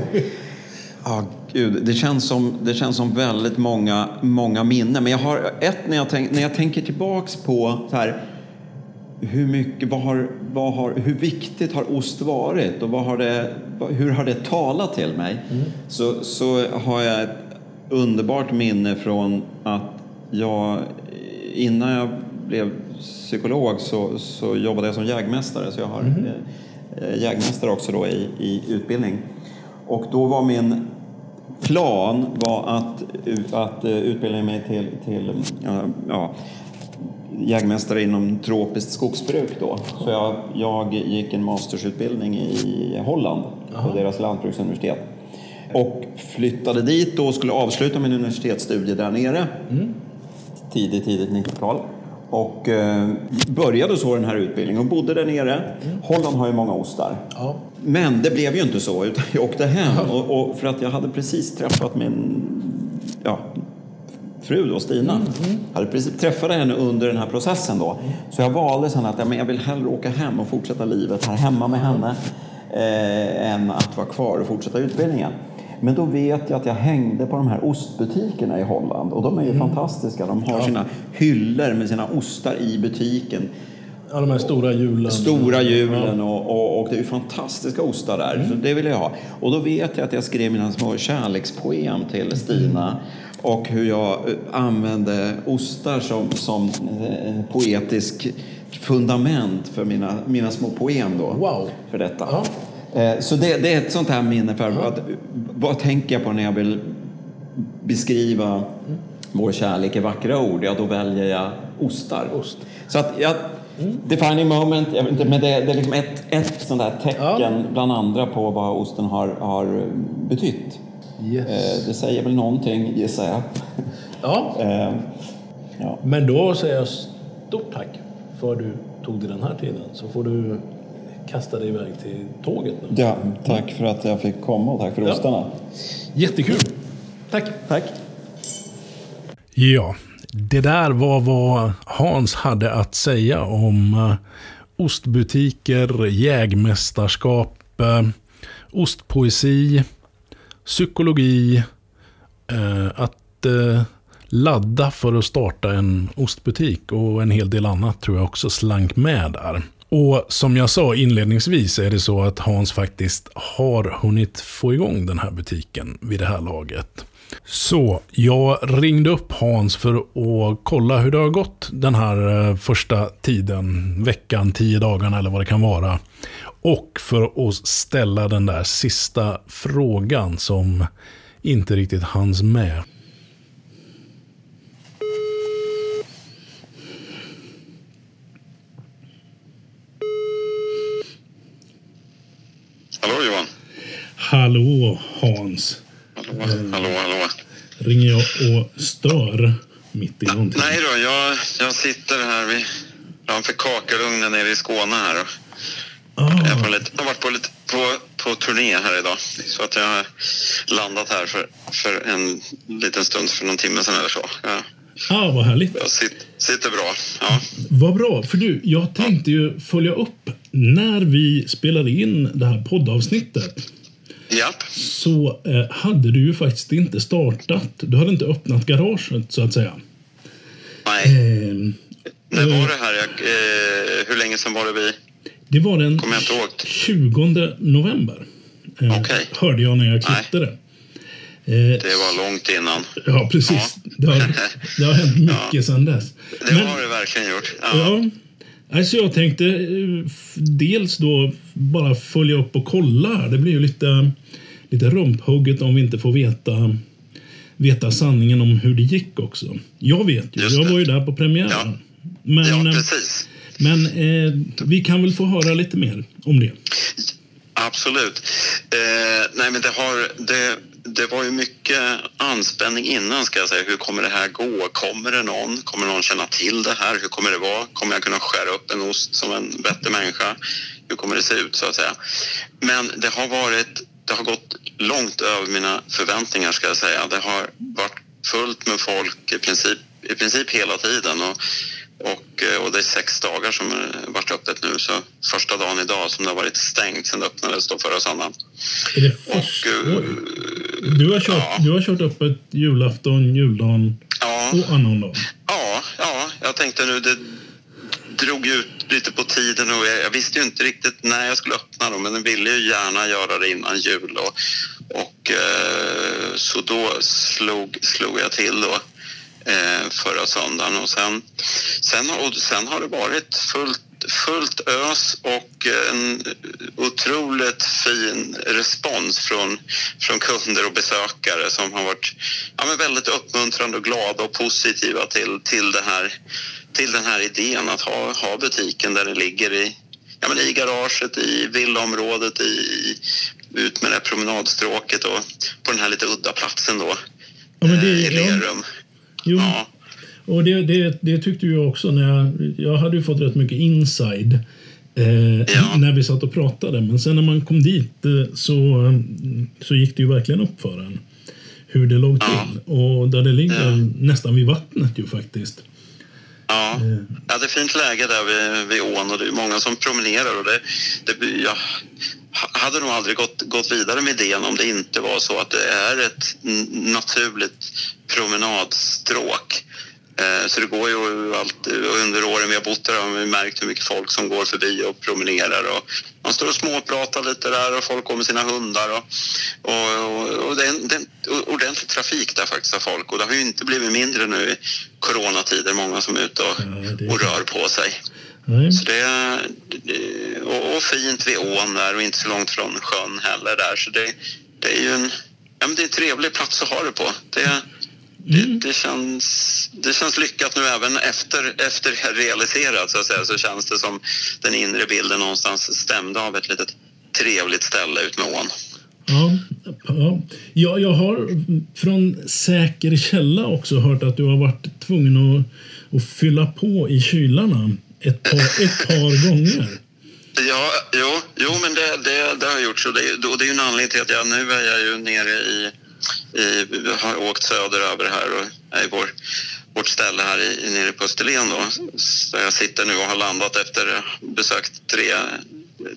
ja gud. Det känns, som, det känns som väldigt många, många minnen. Men jag har ett när jag, tänk, när jag tänker tillbaks på så här, hur, mycket, vad har, vad har, hur viktigt har ost varit och vad har det, hur har det talat till mig? Så, så har jag ett underbart minne från att jag innan jag blev psykolog så, så jobbade jag som jägmästare så jag har eh, jägmästare också då i, i utbildning. Och då var min plan var att, att utbilda mig till, till ja, jägmästare inom tropiskt skogsbruk då. Så jag, jag gick en mastersutbildning i Holland på deras lantbruksuniversitet. Och flyttade dit och skulle avsluta min universitetsstudie där nere. Tidigt, tidigt 90-tal. Och eh, började så den här utbildningen och bodde där nere. Holland har ju många ostar. Ja. Men det blev ju inte så, utan jag åkte hem och, och för att jag hade precis träffat min ja, fru då, Stina. hade precis träffade henne under den här processen då. Så jag valde sen att ja, men jag vill hellre åka hem och fortsätta livet här hemma med henne eh, än att vara kvar och fortsätta utbildningen. Men då vet jag att jag hängde på de här ostbutikerna i Holland och de är ju fantastiska. De har sina hyllor med sina ostar i butiken. Ja, de här stora hjulen. Stora hjulen och, och, och det är ju fantastiska ostar där. Så det vill jag ha. Och då vet jag att jag skrev mina små kärlekspoem till Stina. Och hur jag eh, använde ostar som, som eh, poetisk fundament för mina, mina små poem då. Wow. För detta. Ja. Eh, Så det, det är ett sånt här minne för att, vad tänker jag på när jag vill beskriva vår kärlek i vackra ord? Ja, då väljer jag ostar. Ost. Så att jag, defining moment, jag vet inte, men det, det är liksom ett, ett sånt där tecken bland andra på vad osten har, har betytt. Yes. Eh, Det säger väl någonting, gissar jag. Ja, Eh, Ja. men då säger jag stort tack för du tog dig den här tiden. Så får du kasta dig iväg till tåget nu. Ja, tack för att jag fick komma och tack för Ja. ostarna. Jättekul! Tack! Tack. Ja, det där var vad Hans hade att säga om eh, ostbutiker, jägmästerskap, eh, ostpoesi, psykologi, eh, att eh, ladda för att starta en ostbutik och en hel del annat tror jag också slank med där. Och som jag sa inledningsvis är det så att Hans faktiskt har hunnit få igång den här butiken vid det här laget. Så jag ringde upp Hans för att kolla hur det har gått den här eh, första tiden, veckan, tio dagarna eller vad det kan vara. Och för att ställa den där sista frågan som inte riktigt hanns med. Hallå Johan. Hallå Hans. Hallå, hallå, hallå. Ringer jag och stör mitt i någonting? Nej då, jag, jag sitter här vid, framför kakelugnen nere i Skåne här. Och jag, Ah, på lite, jag har varit på, lite, på, på turné här idag. Så att jag har landat här för, för en liten stund, för någon timme sedan eller så. Jag, ah, vad härligt. jag sitter, sitter bra. Ja. Vad bra, för du, jag tänkte ju följa upp när vi spelade in det här poddavsnittet. Japp. Så eh, hade du ju faktiskt inte startat. Du hade inte öppnat garaget så att säga. Nej, Eh, när var det här? Jag, eh, hur länge sedan var det vi... det var den Kommer jag inte ihåg. 20 november. Eh, Okej. Hörde jag när jag klippte det. Eh, Det var långt innan. ja, precis. Det, har, det har hänt mycket sedan dess. Det Men- har det verkligen gjort. Ja. Ja. Alltså jag tänkte eh, dels då bara följa upp och kolla. Det blir ju lite, lite rumphugget om vi inte får veta, veta sanningen om hur det gick också. Jag vet ju, jag var ju där på premiären. Ja. Men, ja, eh, precis. men eh, vi kan väl få höra lite mer om det. Absolut. Eh, nej, men det, har, det, det var ju mycket anspänning innan. ska jag säga. Hur kommer det här gå? Kommer det någon? Kommer någon känna till det här? Hur kommer det vara? Kommer jag kunna skära upp en ost som en vettig människa? Hur kommer det se ut? så att säga? Men det har varit det har gått långt över mina förväntningar. ska jag säga. Det har varit fullt med folk i princip, i princip hela tiden. Och, och, och det är sex dagar som varit öppet nu. Så första dagen idag som det har varit stängt sen det öppnades då förra söndagen. Är det Och, först, eh, oj. Du, har kört, ja. du har kört öppet julafton, juldagen Ja, och annandag. ja, ja, jag tänkte nu det drog ut lite på tiden och jag, jag visste ju inte riktigt när jag skulle öppna dem men jag ville ju gärna göra det innan jul och, och eh, så då slog, slog jag till då eh, förra söndagen och sen, sen, och sen har det varit fullt fullt ös och en otroligt fin respons från, från kunder och besökare som har varit ja, men väldigt uppmuntrande och glada och positiva till, till, det här, till den här idén att ha, ha butiken där den ligger i, ja, men i garaget, i villaområdet, i, i, ut med det här promenadstråket och på den här lite udda platsen då, Ja, men det, eh, i Lerum. jo, Ja. Och det, det, det tyckte jag också. när Jag, jag hade ju fått rätt mycket inside eh, Ja. när vi satt och pratade. Men sen när man kom dit eh, så, så gick det ju verkligen upp för en hur det låg Ja. till. Och där det ligger Ja. nästan vid vattnet ju faktiskt. Ja. ja, det är fint läge där vid, vid ån och det är många som promenerar. Och det, det, jag hade nog aldrig gått, gått vidare med idén om det inte var så att det är ett naturligt promenadstråk. Eh, Så det går ju alltid, under åren vi har bott där har vi märkt hur mycket folk som går förbi och promenerar. Och man står och småpratar lite där och folk går med sina hundar. Och, och, och, och det är en, det är en ordentlig trafik där faktiskt av folk. Och det har ju inte blivit mindre nu i coronatider, många som är ute och, och rör på sig. Nej. Så det är, det- och, och fint vid ån där och inte så långt från sjön heller där. Så det, det är ju en, ja, men det är en trevlig plats att ha det på. Det, det, det, känns, det känns lyckat nu även efter, efter realiserat så att säga. Så känns det som den inre bilden någonstans stämde av ett litet trevligt ställe ut med ån. Ja, ja. Jag, jag har från säker källa också hört att du har varit tvungen att, att fylla på i kylarna ett par, ett par gånger. Ja, jo, jo men det, det, det har jag gjort. Så det, och det är ju en anledning till att jag nu är jag ju nere i, i har åkt söderöver här och är i vår, vårt ställe här i, nere på Österlen då. Så jag sitter nu och har landat efter besökt tre,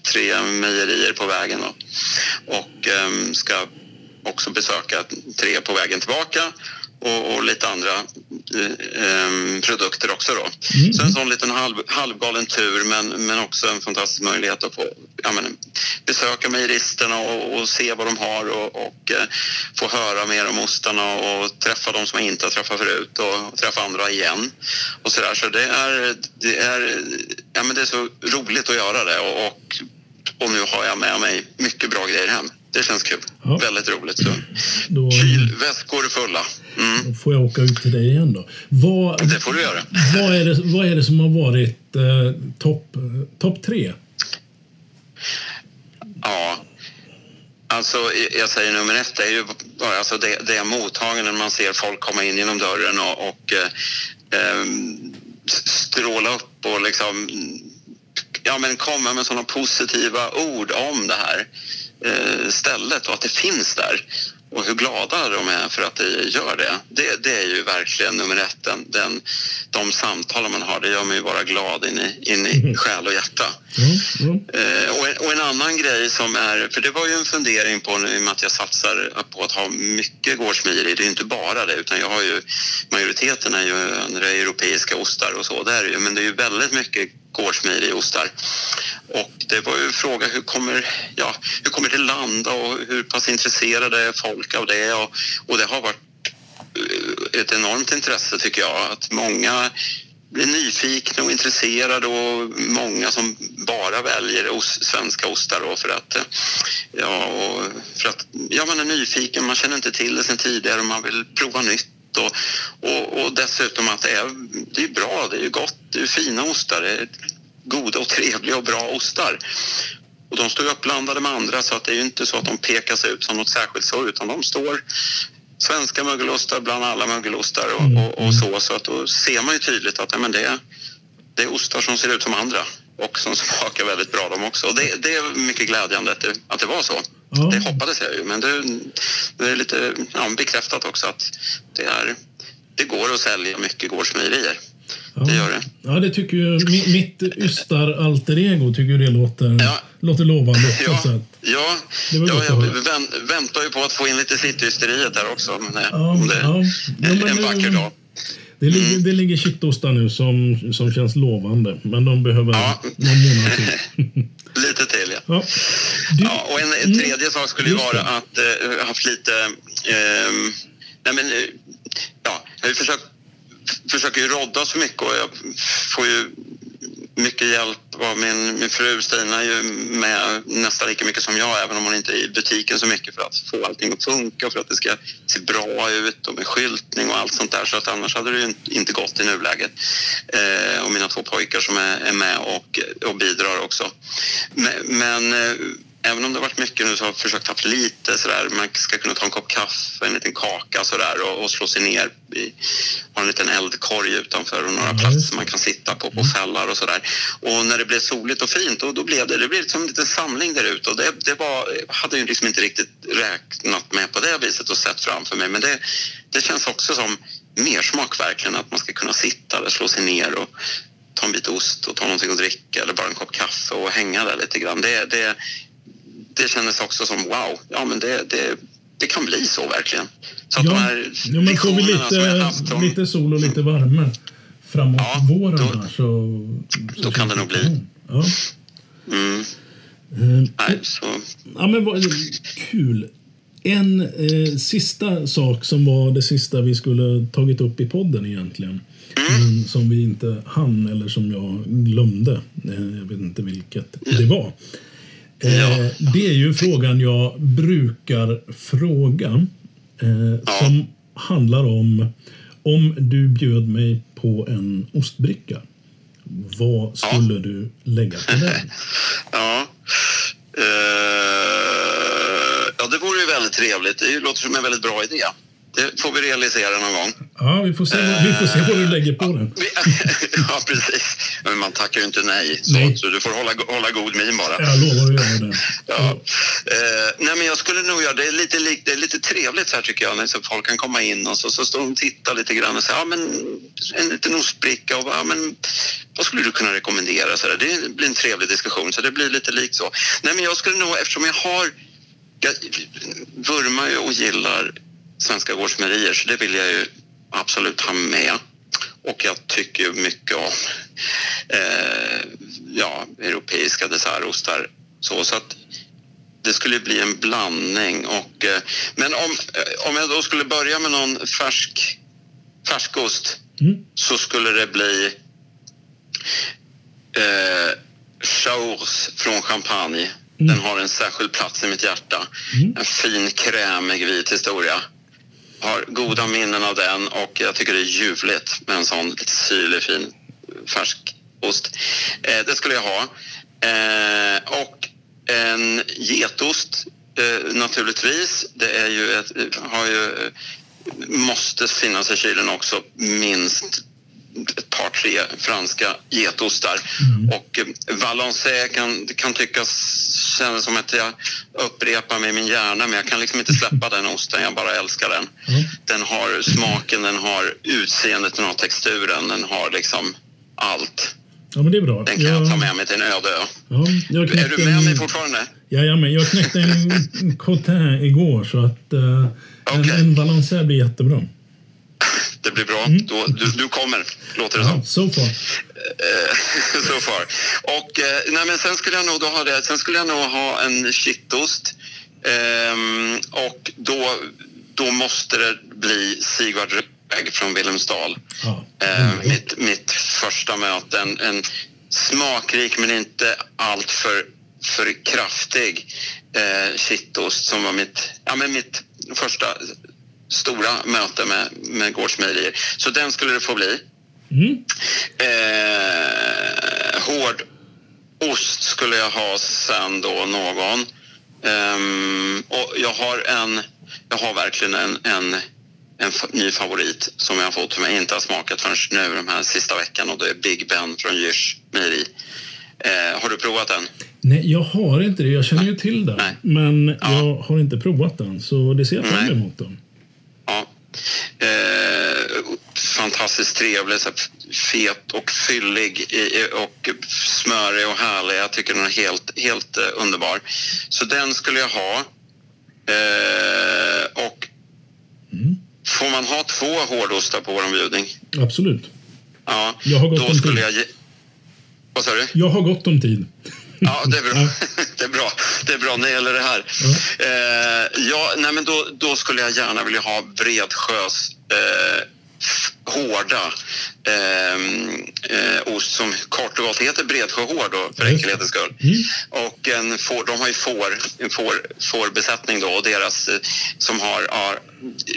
tre mejerier på vägen då. Och um, ska också besöka tre på vägen tillbaka och, och lite andra eh, produkter också. Då. Mm. Så en sån liten halv, halvgalen tur men, men också en fantastisk möjlighet att få ja, men, besöka mejeristerna och, och, se vad de har och, och eh, få höra mer om ostarna och träffa de som jag inte har träffat förut och, och träffa andra igen. Och så, där. så det är, det, är, ja, men det är så roligt att göra det och, och, och nu har jag med mig mycket bra grejer hem det känns kul. Ja. Väldigt roligt. Så. Då, Kylväskor fulla. Mm. Då får jag åka ut till dig igen då. Vad, det får du göra. Vad är det, vad är det som har varit eh, topp top tre? Ja, alltså jag säger nummer ett, det är ju alltså det, det är mottagningen man ser folk komma in genom dörren och, och eh, stråla upp och liksom ja, men komma med sådana positiva ord om det här. Eh, stället och att det finns där och hur glada de är för att det gör det. Det, det är ju verkligen nummer ett. Den, den, de samtal man har, det gör mig bara glad in i, in i mm. själ och hjärta. Mm. Mm. Eh, och, en, och, en, annan grej som är, för det var ju en fundering på nu i och med att jag satsar på att ha mycket gårdsmejeri. Det är inte bara det, utan jag har ju majoriteten är ju europeiska ostar och så, det är det ju, men det är ju väldigt mycket gårdsmejeriostar. Och det var ju fråga hur kommer, ja, hur kommer det landa och hur pass intresserade är folk av det? Och, och det har varit eh, ett enormt intresse tycker jag. Att många blir nyfikna och intresserade och många som bara väljer os, svenska ostar då för att, eh, ja, och för att ja, man är nyfiken, man känner inte till det sen tidigare och man vill prova nytt. Och, och, och dessutom att det är, det är bra, det är gott, det är fina ostar. Det är goda och trevliga och bra ostar. Och de står uppblandade med andra så att det är inte så att de pekas ut som något särskilt så utan de står svenska mögelostar bland alla mögelostar och, mm. och, och, så. Så att då ser man ju tydligt att men det, är, det är ostar som ser ut som andra och som smakar väldigt bra de också. Och det, det är mycket glädjande att det, att det var så. Mm. Det hoppades jag ju, men det, det är lite ja, bekräftat också att det, är, det går att sälja mycket gårdsmejerier. Ja. Det gör det. Ja, det tycker ju mitt ystar-alter ego tycker det låter, ja. låter lovande. Ja, ja, ja jag vänt, väntar ju på att få in lite cityhysteriet där också. Men, eh, ja, om det ja. är en vacker dag. Det ligger, mm. det ligger kittostar nu som, som känns lovande, men de behöver ja. någon månad till. lite till, ja. ja. Ja och en, en mm. tredje sak skulle ju vara att uh, haft lite... Uh, nej men, uh, ja, jag har ju försökt försöker ju rodda så mycket och jag får ju mycket hjälp av min, min fru Stina är ju med nästan lika mycket som jag även om hon inte är i butiken så mycket för att få allting att funka och för att det ska se bra ut och med skyltning och allt sånt där så att annars hade det ju inte gått i nuläget. Eh, och mina två pojkar som är, är med och, och bidrar också. Men, men eh, även om det har varit mycket nu så har jag försökt haft lite sådär, man ska kunna ta en kopp kaffe, en liten kaka sådär och, och slå sig ner. Vi har en liten eldkorg utanför och några platser man kan sitta på, på fällar och sådär. Och när det blev soligt och fint och då blev det, det blev som en liten samling där ute och det, det var, hade ju liksom inte riktigt räknat med på det viset och sett framför mig men det, det känns också som mersmak verkligen att man ska kunna sitta där, slå sig ner och ta en bit ost och ta någonting att dricka eller bara en kopp kaffe och hänga där lite grann. Det, det, det kändes också som wow, ja men det, det, det kan bli så verkligen. Så att ja, de här ja, men får vi lite, haft, de... lite sol och lite värme framåt ja, våren då, här, så, så då kan det nog bli. Ja. Mm. Uh, Nej, så. Ja, men vad, kul. En eh, sista sak som var det sista vi skulle tagit upp i podden egentligen. Mm. Men som vi inte hann eller som jag glömde. Eh, jag vet inte vilket mm. det var. Eh, det är ju frågan jag brukar fråga. Eh, ja. Som handlar om om du bjöd mig på en ostbricka. Vad skulle ja. du lägga på den? ja. Uh, ja, det vore ju väldigt trevligt. Det låter som en väldigt bra idé. Det får vi realisera någon gång. Ja, vi får se, vi får se vad du lägger på den. Ja, precis. Men man tackar ju inte nej. Så, Nej. så du får hålla, hålla god min bara. Jag lovar att göra det. Ja. Eh, nej, men jag skulle nog göra det. Är lite, det är lite trevligt så här tycker jag. När så folk kan komma in och så, så står de och tittar lite grann och säger ja, men en liten ostbricka och ja, men vad skulle du kunna rekommendera? Så där. Det blir en trevlig diskussion så det blir lite likt så. Nej, men jag skulle nog, eftersom jag har jag vurmar ju och gillar svenska gårdsmejerier så det vill jag ju absolut ha med. Och jag tycker mycket om eh, ja, europeiska dessertostar. Så, så att det skulle bli en blandning. Och, eh, men om, eh, om jag då skulle börja med någon färsk, färskost Mm. så skulle det bli eh, Chaours från Champagne. Den har en särskild plats i mitt hjärta. Mm. En fin, krämig, vit historia. Har goda minnen av den och jag tycker det är ljuvligt med en sån lite syrlig, fin, färsk ost. Eh, det skulle jag ha. Eh, och en getost eh, naturligtvis. Det är ju ett, har ju, eh, måste finnas i kylen också minst ett par, tre franska getostar. Och eh, Valençay kan, kan tyckas kännas som att jag upprepar mig i min hjärna men jag kan liksom inte släppa den osten, jag bara älskar den. Ja. Den har smaken, den har utseendet, den har texturen, den har liksom allt. ja, men det är bra. Den kan jag ta med mig till en öde ö. Ja, jag Är knäckte du med en- mig fortfarande? Jajamän, jag knäckte en cotin igår så att uh, en, Okej. en Valençay blir jättebra. Det blir bra. Mm. Då, du, du kommer, låter det som. So far. Eh, so far. Och eh, nej, men sen skulle jag nog då ha det. Sen skulle jag nog ha en kittost. Ehm, och då, då måste det bli Sigvard Rödberg från Wilhelmsdal. Ja. Eh, mitt, mitt första möte. En, en smakrik men inte allt för, för kraftig eh, kittost som var mitt, ja, men mitt första stora möte med, med gårdsmejerier. Så den skulle det få bli. Mm. Eh, hård ost skulle jag ha sen då någon. Ehm, och jag har en, jag har verkligen en, en, en ny favorit som jag har fått som jag inte har smakat förrän nu den här sista veckan och det är Big Ben från Djurs mejeri. Eh, har du provat den? Nej, jag har inte det. Jag känner ju till den. Nej. Men jag har inte provat den. Så det ser jag fram emot. Då. Eh, fantastiskt trevlig, så fet och fyllig och smörig och härlig. Jag tycker den är helt, helt eh, underbar. Så den skulle jag ha. Eh, och Mm. får man ha två hårdostar på vår bjudning? Absolut. Ja, Jag har gott då om skulle tid. jag. Vad sa du? Jag har gott om tid. Ja, det är bra. Det är bra. Det är bra när det gäller det här. Eh, ja, nej, men då, då skulle jag gärna vilja ha Bredsjös eh, hårda eh, eh, ost som kort och gott heter Bredsjö hård då, för Just. enkelhetens skull. Mm. Och en får, de har ju får, en får, fårbesättning då och deras eh, som har ja,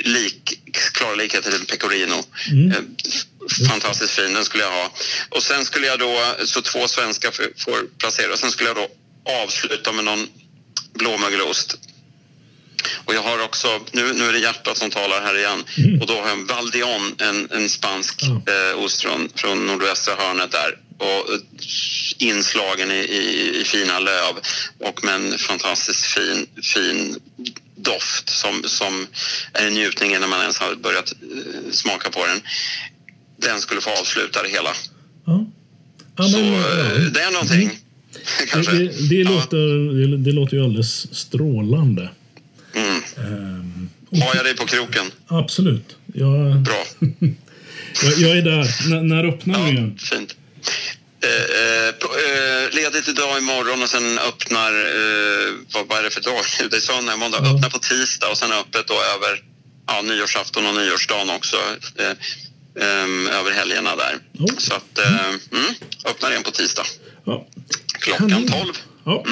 lik, klara likheter till pecorino. Mm. Eh, fantastiskt fin, den skulle jag ha. Och sen skulle jag då, så två svenska får, placera. Sen skulle jag då avsluta med någon blåmögelost. Och jag har också, nu, nu är det hjärtat som talar här igen. Mm. Och då har jag en Valdion, en, en spansk Ja. eh, ost från, nordvästra hörnet där. Och eh, inslagen i, i, i fina löv och med en fantastiskt fin, fin doft som, som är en njutning innan man ens har börjat eh, smaka på den. Den skulle få avsluta det hela. Ja. Ja, Så men, eh, ja. det är någonting. Det, det, det, låter, det, det låter ju alldeles strålande. Mm. Ehm, Har jag dig på kroken? absolut. Jag, Bra. jag, jag är där. N när öppnar du igen? Fint. Eh, eh, eh, ledigt idag imorgon och sen öppnar, eh, vad, vad är det för dag nu? Det är söndag, måndag. Ja. Öppnar på tisdag och sen öppet då över ja, nyårsafton och nyårsdagen också. Eh, ehm, över helgerna där. Oh. Så att, eh, mm, öppnar igen på tisdag. Ja. Klockan Kanon. 12. Ja.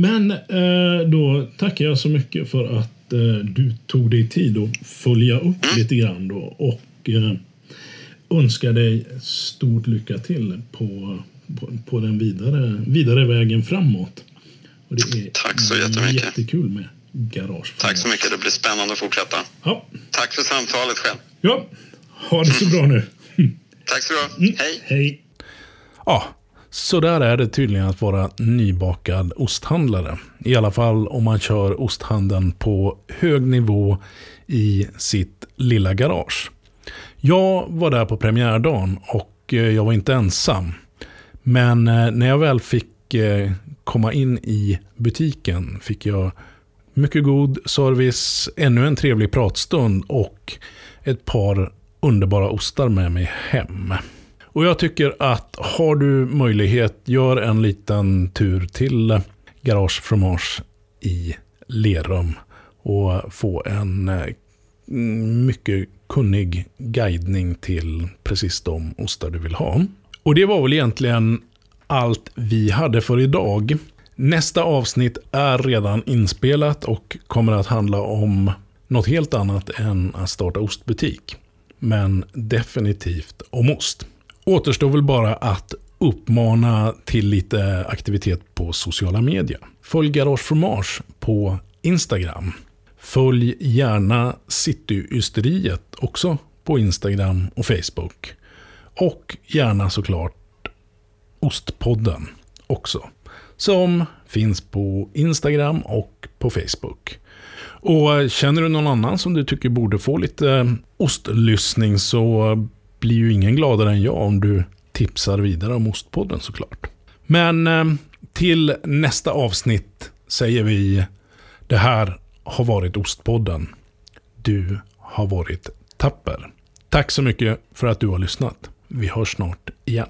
Men eh, då tackar jag så mycket för att eh, du tog dig tid att följa upp Mm. lite grann då och eh, önskar dig stort lycka till på, på, på den vidare, vidare vägen framåt. Och det är Tack så jättemycket. jättekul med Garage. Tack så mycket. Det blir spännande att fortsätta. Ja. Tack för samtalet själv. ja, ha det så bra nu. Tack så du ha. Hej. Hej. Ja, så där är det tydligen att vara nybakad osthandlare. I alla fall om man kör osthandeln på hög nivå i sitt lilla garage. Jag var där på premiärdagen och eh, jag var inte ensam. Men eh, när jag väl fick eh, komma in i butiken fick jag mycket god service, ännu en trevlig pratstund och ett par underbara ostar med mig hem. Och jag tycker att har du möjlighet, gör en liten tur till Garage Fromage i Lerum och få en eh, mycket kunnig guidning till precis de ostar du vill ha. Och det var väl egentligen allt vi hade för idag. Nästa avsnitt är redan inspelat och kommer att handla om något helt annat än att starta ostbutik. Men definitivt om ost. Återstår väl bara att uppmana till lite aktivitet på sociala medier. Följ Garage Fromage på Instagram. Följ gärna Cityysteriet också på Instagram och Facebook. Och gärna såklart Ostpodden också. Som finns på Instagram och på Facebook. Och känner du någon annan som du tycker borde få lite ostlyssning så blir ju ingen gladare än jag om du tipsar vidare om Ostpodden såklart. Men eh, till nästa avsnitt säger vi det här har varit Ostpodden. Du har varit tapper. Tack så mycket för att du har lyssnat. Vi hörs snart igen.